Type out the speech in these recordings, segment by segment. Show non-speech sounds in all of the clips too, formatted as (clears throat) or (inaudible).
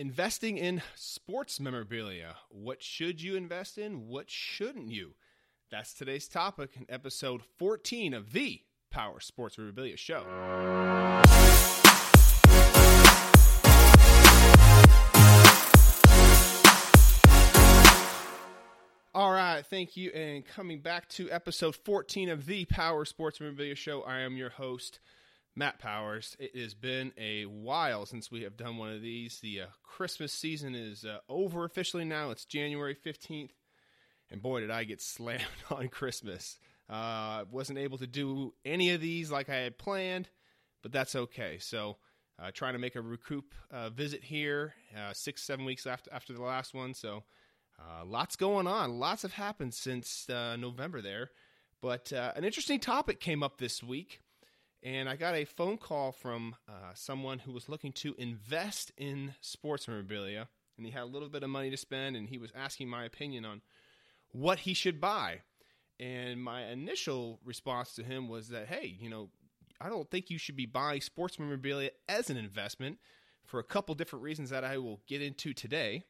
investing in sports memorabilia. What should you invest in? What shouldn't you? That's today's topic in episode 14 of the Powers Sports Memorabilia Show. All right, thank you. And coming back to episode 14 of the Powers Sports Memorabilia Show, I am your host, Matt Powers. It has been a while since we have done one of these. The uh, Christmas season is uh, over officially now. It's January 15th. And boy, did I get (laughs) slammed on Christmas. Uh, wasn't able to do any of these like I had planned, but that's okay. So, uh, trying to make a recoup uh, visit here uh, six, seven weeks after, after the last one. So, uh, lots going on. Lots have happened since November there. But an interesting topic came up this week. And I got a phone call from uh, someone who was looking to invest in sports memorabilia. And he had a little bit of money to spend. And he was asking my opinion on what he should buy. And my initial response to him was that, hey, you know, I don't think you should be buying sports memorabilia as an investment for a couple different reasons that I will get into today.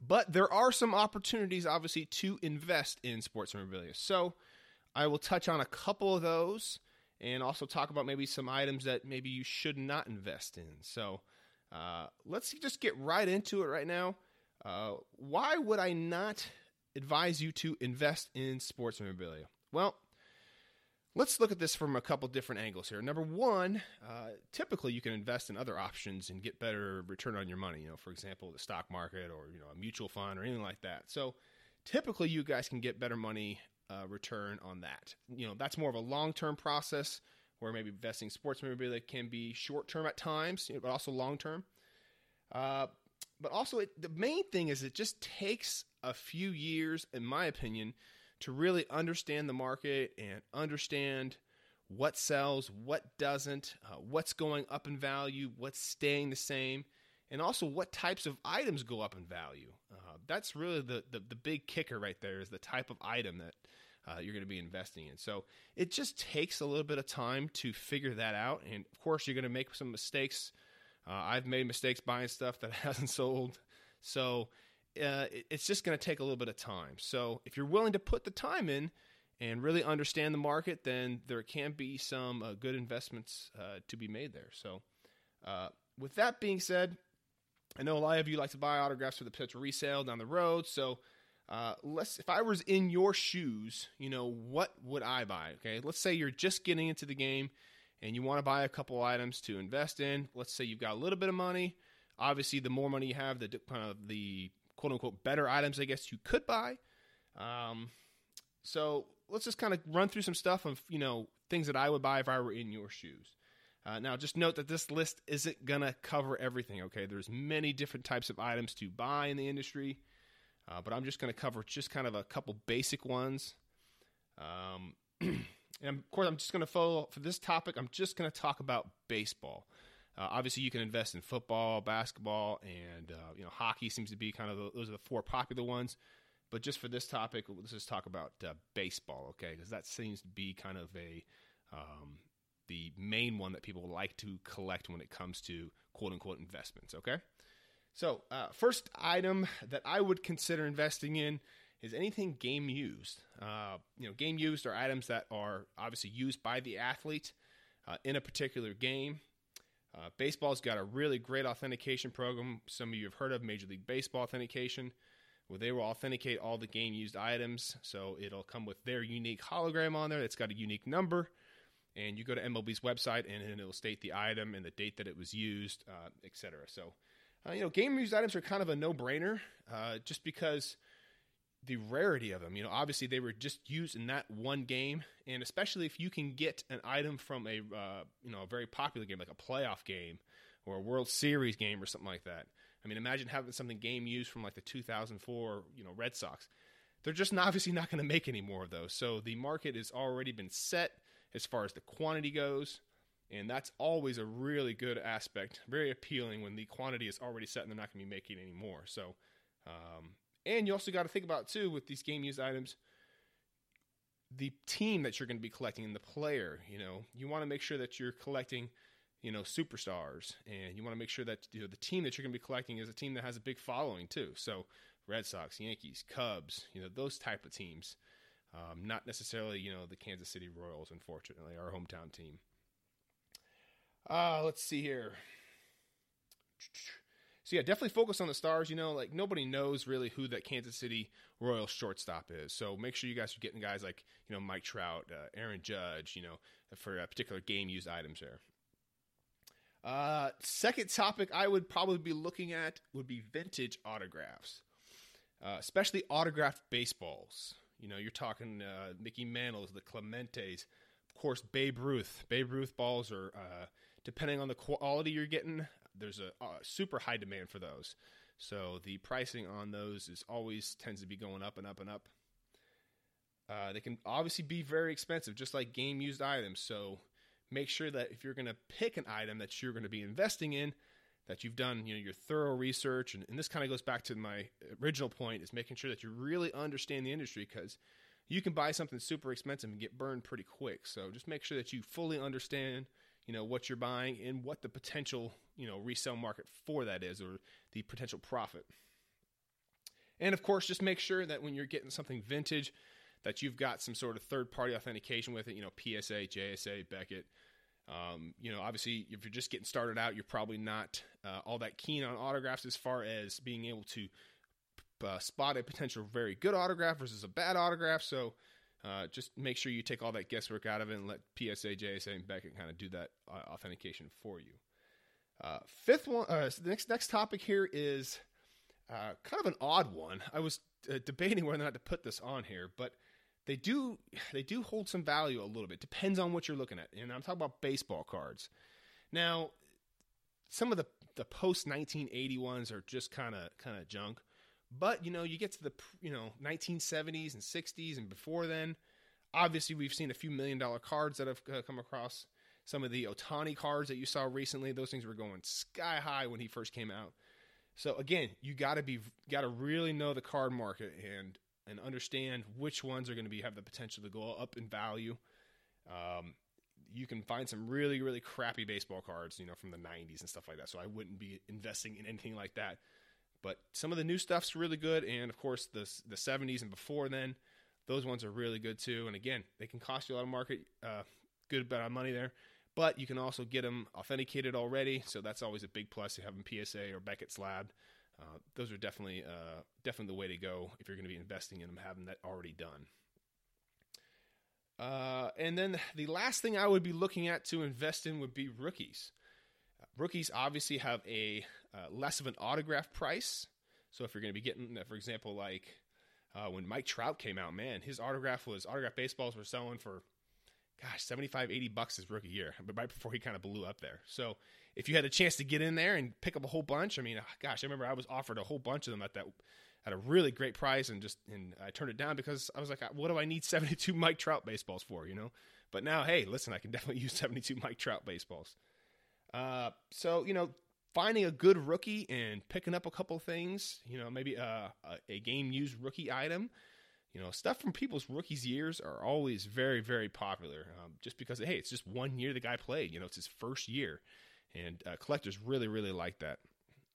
But there are some opportunities, obviously, to invest in sports memorabilia. So I will touch on a couple of those and also talk about maybe some items that maybe you should not invest in. So uh, let's just get right into it right now. Uh, why would I not advise you to invest in sports memorabilia? Well, Let's look at this from a couple different angles here. Number one, uh, typically you can invest in other options and get better return on your money. You know, for example, the stock market or you know a mutual fund or anything like that. So typically you guys can get better money uh, return on that. You know, that's more of a long term process where maybe investing sports memorabilia can be short term at times, but also long term. Uh, but also, it, the main thing is it just takes a few years, in my opinion to really understand the market and understand what sells, what doesn't, uh, what's going up in value, what's staying the same, and also what types of items go up in value. Uh, that's really the, the, the big kicker right there is the type of item that uh, you're going to be investing in. So it just takes a little bit of time to figure that out, and of course you're going to make some mistakes. Uh, I've made mistakes buying stuff that (laughs) hasn't sold, so uh, it's just going to take a little bit of time. So if you're willing to put the time in and really understand the market, then there can be some uh, good investments uh, to be made there. So uh, with that being said, I know a lot of you like to buy autographs for the potential resale down the road. So uh, let's if I was in your shoes, you know, what would I buy? Okay, let's say you're just getting into the game and you want to buy a couple items to invest in. Let's say you've got a little bit of money. Obviously, the more money you have, the kind of the quote unquote better items, I guess you could buy. Um, so let's just kind of run through some stuff of you know things that I would buy if I were in your shoes. Uh, now, just note that this list isn't gonna cover everything. Okay, there's many different types of items to buy in the industry, uh, but I'm just gonna cover just kind of a couple basic ones. Um, (clears throat) and of course, I'm just gonna follow for this topic. I'm just gonna talk about baseball. Uh, obviously, you can invest in football, basketball, and uh, you know hockey seems to be kind of the, those are the four popular ones. But just for this topic, let's just talk about uh, baseball, okay? Because that seems to be kind of a um, the main one that people like to collect when it comes to quote unquote investments, okay? So, uh, first item that I would consider investing in is anything game used. Uh, you know, game used are items that are obviously used by the athlete uh, in a particular game. Uh, baseball's got a really great authentication program. Some of you have heard of Major League Baseball authentication, where they will authenticate all the game used items. So it'll come with their unique hologram on there. It's got a unique number. And you go to MLB's website, and it'll state the item and the date that it was used, uh, etc. So, uh, you know, game used items are kind of a no brainer uh, just because the rarity of them. You know, obviously they were just used in that one game, and especially if you can get an item from a uh, you know a very popular game like a playoff game or a World Series game or something like that. I mean, imagine having something game used from like the 2004 you know Red Sox. They're just obviously not going to make any more of those. So the market has already been set as far as the quantity goes. And that's always a really good aspect, very appealing when the quantity is already set and they're not going to be making any more. So, um, and you also got to think about too with these game used items, the team that you're going to be collecting and the player. You know, you want to make sure that you're collecting, you know, superstars, and you want to make sure that you know the team that you're going to be collecting is a team that has a big following too. So, Red Sox, Yankees, Cubs, you know, those type of teams. Um, not necessarily, you know, the Kansas City Royals, unfortunately, our hometown team. Uh, let's see here. So yeah, definitely focus on the stars. You know, like nobody knows really who that Kansas City Royals shortstop is. So make sure you guys are getting guys like you know Mike Trout, uh, Aaron Judge. You know, for a particular game used items there. Uh, second topic I would probably be looking at would be vintage autographs, uh, especially autographed baseballs. You know, you're talking uh, Mickey Mantles, the Clementes, of course, Babe Ruth. Babe Ruth balls are, uh, depending on the quality you're getting, there's a, a super high demand for those. So the pricing on those is always tends to be going up and up and up. Uh, they can obviously be very expensive, just like game used items. So make sure that if you're going to pick an item that you're going to be investing in, that you've done you know your thorough research and, and this kind of goes back to my original point is making sure that you really understand the industry because you can buy something super expensive and get burned pretty quick. So just make sure that you fully understand you know what you're buying and what the potential you know resale market for that is or the potential profit. And of course just make sure that when you're getting something vintage that you've got some sort of third party authentication with it you know psa jsa beckett um, you know, obviously, if you're just getting started out, you're probably not uh, all that keen on autographs as far as being able to uh, spot a potential very good autograph versus a bad autograph. So uh, just make sure you take all that guesswork out of it and let PSA, JSA, and Beckett kind of do that uh, authentication for you. Uh, fifth one, uh, the next next topic here is kind of an odd one. I was debating whether or not to put this on here, but they do they do hold some value a little bit. Depends on what you're looking at. And I'm talking about baseball cards. Now, some of the the post 1980 ones are just kind of kind of junk. But you know, you get to the you know 1970s and 60s and before then. Obviously, we've seen a few million dollar cards that have uh, come across. Some of the Ohtani cards that you saw recently, those things were going sky high when he first came out. So again, you got to be got to really know the card market and and understand which ones are going to be have the potential to go up in value. Um, you can find some really really crappy baseball cards, you know, from the 90s and stuff like that. So I wouldn't be investing in anything like that. But some of the new stuff's really good, and of course the the 70s and before then, those ones are really good too. And again, they can cost you a lot of market uh, good amount of money there, but you can also get them authenticated already. So that's always a big plus to have them PSA or Beckett slab. Uh, those are definitely uh, definitely the way to go if you're going to be investing in them, having that already done. Uh, and then the last thing I would be looking at to invest in would be rookies. Uh, rookies obviously have a uh, less of an autograph price. So if you're going to be getting, for example, like when Mike Trout came out, man, his autograph was autograph baseballs were selling for gosh, 75, 80 bucks his rookie year, but right before he kind of blew up there. So if you had a chance to get in there and pick up a whole bunch, I mean, ah, gosh, I remember I was offered a whole bunch of them at that at a really great price, and just and I turned it down because I was like, what do I need 72 (laughs) Mike Trout baseballs for, you know? But now, hey, listen, I can definitely (laughs) use 72 Mike Trout baseballs. Uh, so you know, finding a good rookie and picking up a couple things, you know, maybe uh, a, a game used rookie item you know, stuff from people's rookies' years are always very, very popular. Um, just because, hey, it's just one year the guy played. You know, it's his first year, and uh, collectors really, really like that,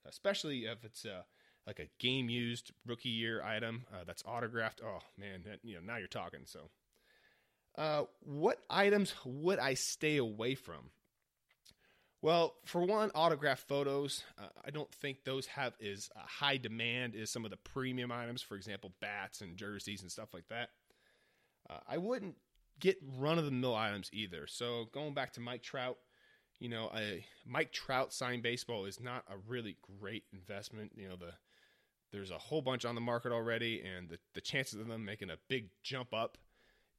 especially if it's uh, like a game used rookie year item uh, that's autographed. Oh man, that, you know, now you're talking. So, uh, what items would I stay away from? Well, for one, autograph photos. Uh, I don't think those have as high demand as some of the premium items, for example, bats and jerseys and stuff like that. Uh, I wouldn't get run of the mill items either. So going back to Mike Trout, you know, a Mike Trout signed baseball is not a really great investment. You know, the there's a whole bunch on the market already, and the, the chances of them making a big jump up,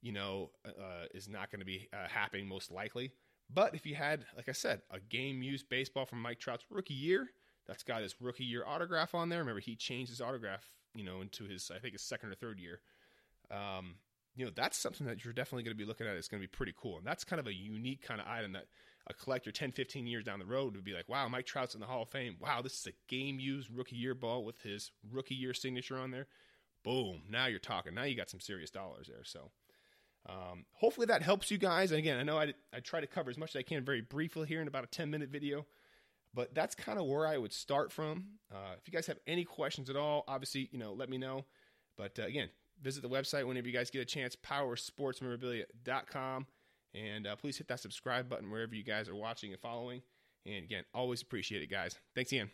you know, uh, is not going to be uh, happening most likely. But if you had, like I said, a game used baseball from Mike Trout's rookie year, that's got his rookie year autograph on there. Remember, he changed his autograph, you know, into his, I think, his second or third year. Um, you know, that's something that you're definitely going to be looking at. It's going to be pretty cool. And that's kind of a unique kind of item that a collector 10, 15 years down the road would be like, wow, Mike Trout's in the Hall of Fame. Wow, this is a game used rookie year ball with his rookie year signature on there. Boom. Now you're talking. Now you got some serious dollars there. So, Um, hopefully that helps you guys. And again, I know I, I try to cover as much as I can very briefly here in about a 10 minute video, but that's kind of where I would start from. Uh, if you guys have any questions at all, obviously, you know, let me know. But uh, again, visit the website whenever you guys get a chance, powersportsmemorabilia.com. And uh, please hit that subscribe button wherever you guys are watching and following. And again, always appreciate it, guys. Thanks again.